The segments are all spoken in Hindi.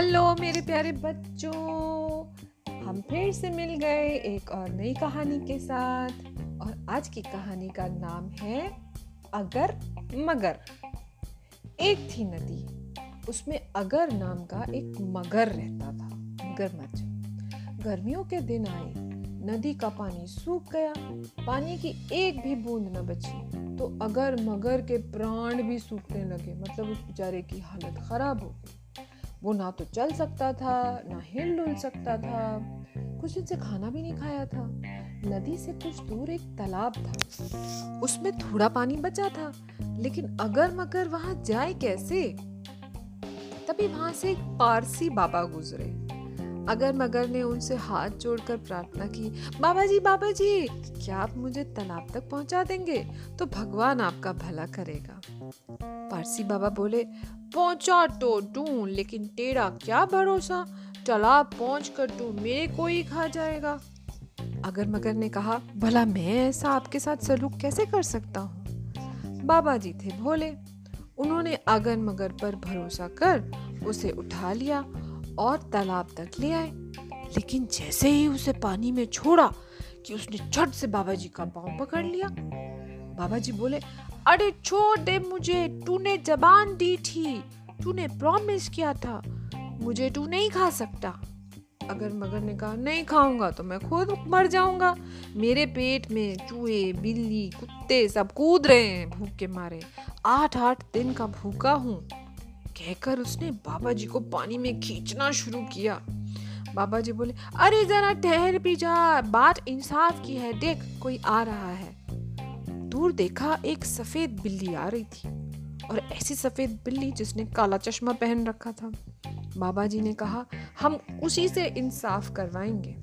हेलो मेरे प्यारे बच्चों। हम फिर से मिल गए एक और नई कहानी के साथ। और आज की कहानी का नाम है अगर मगर। एक थी नदी, उसमें अगर नाम का एक मगर रहता था। मगरमच्छ गर्मियों के दिन आए, नदी का पानी सूख गया, पानी की एक भी बूंद न बची तो अगर मगर के प्राण भी सूखने लगे मतलब उस बेचारे की हालत खराब हो गई। वो ना तो चल सकता था, ना हिल डुल सकता था। कुछ दिन से खाना भी नहीं खाया था। नदी से कुछ दूर एक तालाब था। उसमें थोड़ा पानी बचा था, लेकिन अगर मगर वहाँ जाए कैसे? तभी वहाँ से एक पारसी बाबा गुजरे। अगर मगर ने उनसे हाथ जोड़कर प्रार्थना की बाबा जी बाबा जी क्या आप मुझे तालाब तक पहुँचा देंगे? तो भगवान आपका भला करेगा। पारसी बाबा बोले, पहुँचा तो दूँ, लेकिन तेरा क्या भरोसा? चला पहुँच कर तू मेरे को ही खा जाएगा। अगर मगर ने कहा, भला मैं ऐसा आपके साथ सलूक कैसे कर सकता हूँ? बाबा जी थे भोले उन्होंने अगर मगर पर भरोसा कर, उसे उठा लिया और तालाब तक ले आए। लेकिन जैसे ही उसे पानी में छोड़ा कि उसने झट से बाबा जी का पाँव पकड़ लिया बाबा जी बोले, अरे छोड़ दे मुझे तूने जबान दी थी। तूने प्रॉमिस किया था, मुझे तू नहीं खा सकता। अगर मगर ने कहा, नहीं खाऊँगा तो मैं खुद मर जाऊँगा। मेरे पेट में चूहे, बिल्ली, कुत्ते सब कूद रहे हैं, भूख के मारे। आठ आठ दिन का भूखा हूँ। कहकर उसने बाबा जी को पानी में खींचना शुरू किया। बाबा जी बोले, अरे जरा ठहर भी जा, बात इंसाफ की है, देख, कोई आ रहा है। दूर देखा एक सफ़ेद बिल्ली आ रही थी और ऐसी सफ़ेद बिल्ली जिसने काला चश्मा पहन रखा था। बाबा जी ने कहा, हम उसी से इंसाफ करवाएँगे।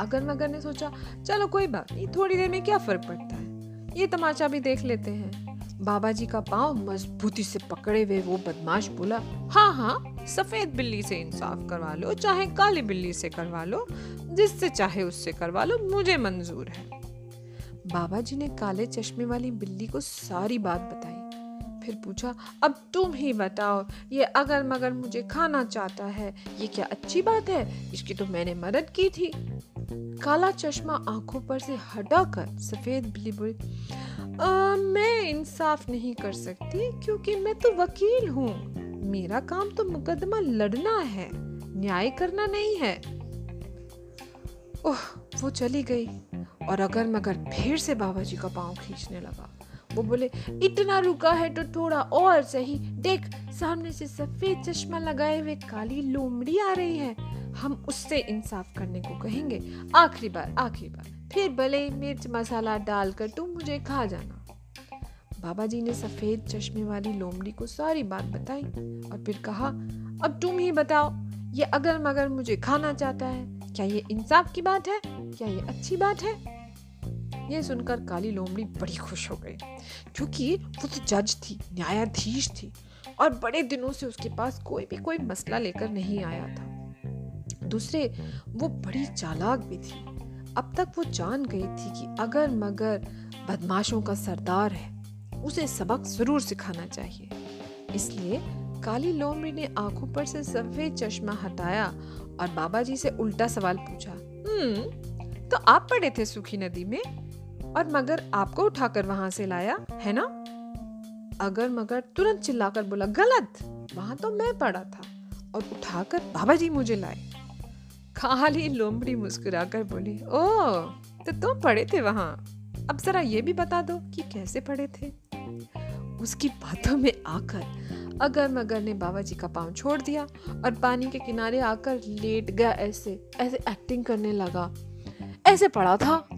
अगर मगर ने सोचा, चलो, कोई बात नहीं, थोड़ी देर में क्या फ़र्क पड़ता है? ये तमाचा भी देख लेते हैं। बाबा जी का पाँव मजबूती से पकड़े हुए वो बदमाश बोला हाँ हाँ सफ़ेद बिल्ली से इंसाफ करवा लो, चाहे काली बिल्ली से करवा लो, जिससे चाहे उससे करवा लो, मुझे मंजूर है। बाबा जी ने काले चश्मे वाली बिल्ली को सारी बात बताई। फिर पूछा, अब तुम ही बताओ, ये अगर मगर मुझे खाना चाहता है, ये क्या अच्छी बात है? इसकी तो मैंने मदद की थी। काला चश्मा आँखों पर से हटाकर सफ़ेद बिल्ली बोली मैं इंसाफ नहीं कर सकती क्योंकि मैं तो वकील हूँ। मेरा काम तो मुकदमा लड़ना है, न्याय करना नहीं है। ओह, वो चली गई। और अगर मगर फिर से बाबा जी का पाँव खींचने लगा, वो बोले, इतना रुका है तो थोड़ा और सही। देख, सामने से सफ़ेद चश्मा लगाए हुए काली लोमड़ी आ रही है। हम उससे इंसाफ करने को कहेंगे। आखिरी बार आखिरी बार। फिर भले मिर्च मसाला डालकर तुम मुझे खा जाना। बाबा जी ने सफ़ेद चश्मे वाली लोमड़ी को सारी बात बताई और फिर कहा, अब तुम ही बताओ, ये अगर मगर मुझे खाना चाहता है? क्या ये इंसाफ की बात है? क्या ये अच्छी बात है? ये सुनकर काली लोमड़ी बड़ी खुश हो गई, क्योंकि वो तो जज थी, न्यायाधीश थी और बड़े दिनों से उसके पास कोई भी कोई मसला लेकर नहीं आया था। दूसरे, वो बड़ी चालाक भी थी। अब तक वो जान गई थी कि अगर मगर बदमाशों का सरदार है, उसे सबक ज़रूर सिखाना चाहिए। इसलिए काली लोमड़ी ने आँखों पर से सफ़ेद चश्मा हटाया और बाबा जी से उल्टा सवाल पूछा हम्म तो आप पड़े थे सूखी नदी में और मगर आपको उठाकर वहाँ से लाया, है ना? अगर मगर तुरंत चिल्लाकर बोला, गलत, वहाँ तो मैं पड़ा था और उठाकर बाबा जी मुझे लाए। खाली लोमड़ी मुस्कुराकर बोली ओ तो तुम पड़े थे वहाँ? अब जरा ये भी बता दो कि कैसे पड़े थे? उसकी बातों में आकर अगर मगर ने बाबा जी का पाँव छोड़ दिया और पानी के किनारे आकर लेट गया ऐसे ऐसे एक्टिंग करने लगा। ऐसे पड़ा था।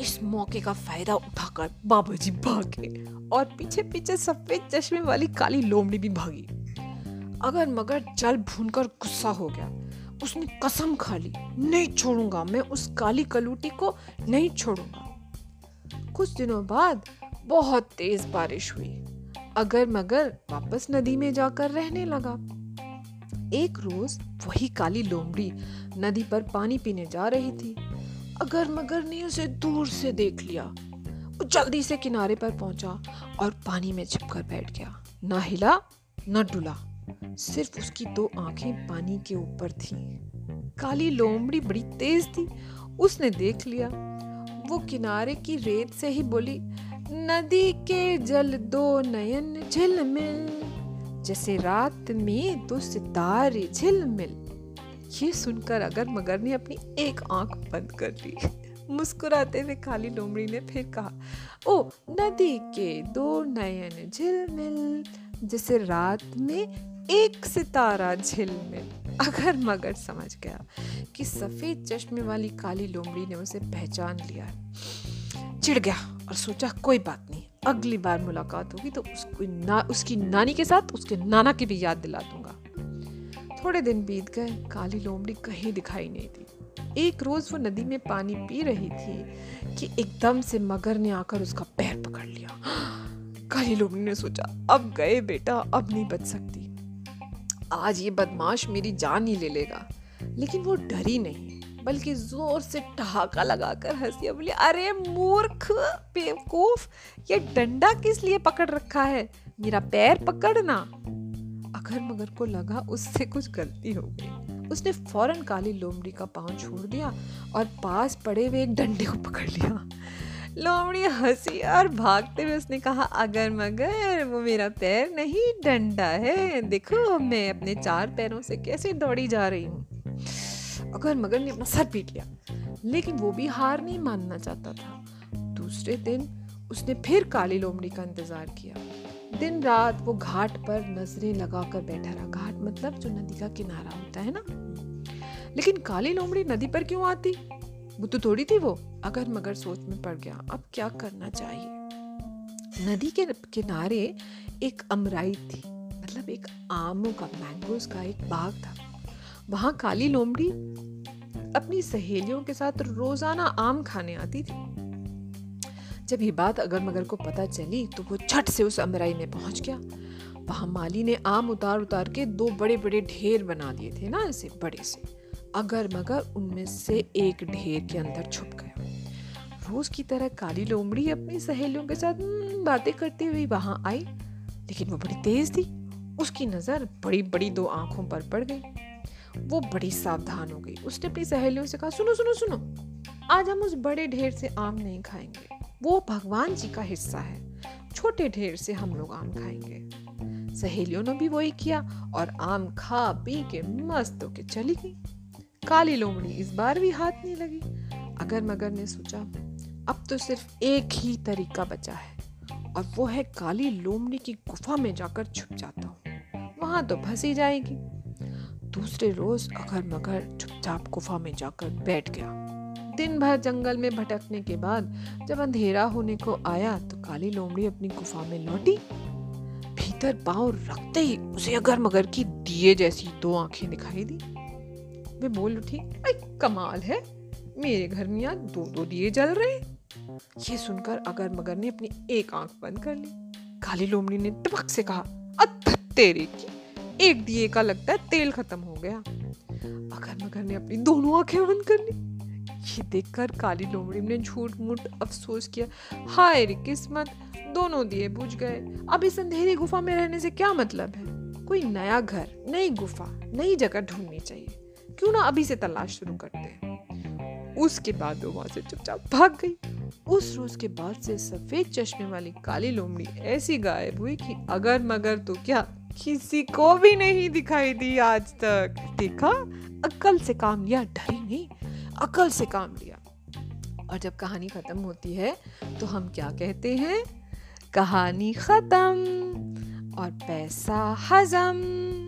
इस मौके का फ़ायदा उठाकर बाबा जी भागे और पीछे पीछे सफ़ेद चश्मे वाली काली लोमड़ी भी भागी। अगर मगर जल भूनकर गुस्सा हो गया। उसने कसम खा ली। नहीं छोड़ूँगा, मैं उस काली कलूटी को नहीं छोड़ूँगा। कुछ दिनों बाद बहुत तेज बारिश हुई। अगर मगर वापस नदी में जाकर रहने लगा। एक रोज वही काली लोमड़ी नदी पर पानी पीने जा रही थी। अगर मगर ने उसे दूर से देख लिया। वो जल्दी से किनारे पर पहुँचा और पानी में छिपकर बैठ गया। ना हिला, न डुला। सिर्फ़ उसकी दो आँखें पानी के ऊपर थीं। काली लोमड़ी बड़ी तेज थी। उसने देख लिया। वो किनारे की रेत से ही बोली, नदी के जल दो नयन झिलमिल जैसे रात में दो सितारे झिलमिल ये सुनकर अगर मगर ने अपनी एक आँख बंद कर ली। मुस्कुराते हुए काली लोमड़ी ने फिर कहा, ओ, नदी के दो नयन झिलमिल जैसे रात में एक सितारा झील में, अगर मगर समझ गया कि सफ़ेद चश्मे वाली काली लोमड़ी ने उसे पहचान लिया चिढ़ गया और सोचा, कोई बात नहीं, अगली बार मुलाकात होगी तो उसको ना, उसकी नानी के साथ, उसके नाना की भी याद दिला दूँगा। थोड़े दिन बीत गए, काली लोमड़ी कहीं दिखाई नहीं दी। एक रोज वो नदी में पानी पी रही थी कि एकदम से मगर ने आकर उसका पैर पकड़ लिया। काली लोमड़ी ने सोचा, अब गए बेटा, अब नहीं बच सकती। आज ये बदमाश मेरी जान ही ले लेगा। लेकिन वो डरी नहीं, बल्कि ज़ोर से ठहाका लगाकर हँसी बोली, अरे मूर्ख, बेवकूफ़, ये डंडा किस लिए पकड़ रखा है? मेरा पैर पकड़ना। अगर मगर को लगा उससे कुछ गलती हो गई। उसने फ़ौरन काली लोमड़ी का पाँव छोड़ दिया और पास पड़े हुए एक डंडे को पकड़ लिया। लोमड़ी हँसी और भागते हुए उसने कहा अगर मगर वो मेरा पैर नहीं, डंडा है। देखो, मैं अपने चार पैरों से कैसे दौड़ी जा रही हूँ। अगर मगर ने अपना सर पीट लिया, लेकिन वो भी हार नहीं मानना चाहता था। दूसरे दिन उसने फिर काली लोमड़ी का इंतज़ार किया। दिन रात वो घाट पर नज़रें लगाकर बैठा रहा। घाट मतलब जो नदी का किनारा होता है ना? लेकिन काली लोमड़ी नदी पर क्यों आती? वो तो थोड़ी थी वो। अगर मगर सोच में पड़ गया, अब क्या करना चाहिए? नदी के किनारे एक अमराई थी मतलब एक आमों का मैंगोज का एक बाग था। वहाँ काली लोमड़ी अपनी सहेलियों के साथ रोज़ाना आम खाने आती थी। जब ये बात अगर मगर को पता चली तो वो छठ से उस अमराई में पहुँच गया। वहाँ माली ने आम उतार उतार के दो बड़े बड़े ढेर बना दिए थे ना ऐसे बड़े से। अगर मगर उनमें से एक ढेर के अंदर छुप गया। रोज की तरह काली लोमड़ी अपनी सहेलियों के साथ हम्म, बातें करती हुई वहाँ आई लेकिन वो बड़ी तेज थी। उसकी नज़र बड़ी बड़ी दो आँखों पर पड़ गई। वो बड़ी सावधान हो गई। उसने अपनी सहेलियों से कहा सुनो सुनो सुनो आज हम उस बड़े ढेर से आम नहीं खाएँगे। वो भगवान जी का हिस्सा है। छोटे ढेर से हम लोग आम खाएँगे। सहेलियों ने भी वही किया और आम खा पी के मस्त होके चली गई। काली लोमड़ी इस बार भी हाथ नहीं लगी। अगर मगर ने सोचा, अब तो सिर्फ़ एक ही तरीका बचा है, और वो है काली लोमड़ी की गुफा में जाकर छुप जाता हूँ। वहाँ तो फंसी जाएगी। दूसरे रोज अगर मगर चुपचाप गुफा में जाकर बैठ गया। दिन भर जंगल में भटकने के बाद जब अंधेरा होने को आया तो काली लोमड़ी अपनी गुफा में लौटी। भीतर पाँव रखते ही उसे अगर मगर की दिए जैसी दो आँखें दिखाई दी। वे बोल उठी कमाल है। मेरे घर में यहाँ दो दो दिए जल रहे ये सुनकर अगर मगर ने अपनी एक आँख बंद कर ली। काली लोमड़ी ने टपक से कहा अत तेरे की। एक दिए का लगता है तेल खत्म हो गया। अगर मगर ने अपनी दोनों आँखें बंद कर ली। ये देखकर काली लोमड़ी ने झूठ मूठ अफसोस किया, हाय किस्मत, दोनों दिए बुझ गए। अब इस अंधेरी गुफा में रहने से क्या मतलब है? कोई नया घर, नई गुफा, नई जगह ढूंढनी चाहिए। क्यों ना अभी से तलाश शुरू करते हैं? उसके बाद वो वहाँ से चुपचाप भाग गई। उस रोज के बाद से सफ़ेद चश्मे वाली काली लोमड़ी ऐसी गायब हुई कि अगर मगर तो क्या किसी को भी नहीं दिखाई दी आज तक। देखा? अक्ल से काम लिया, डरी नहीं। अकल से काम लिया। और जब कहानी खत्म होती है तो हम क्या कहते हैं? कहानी खत्म। और पैसा हजम।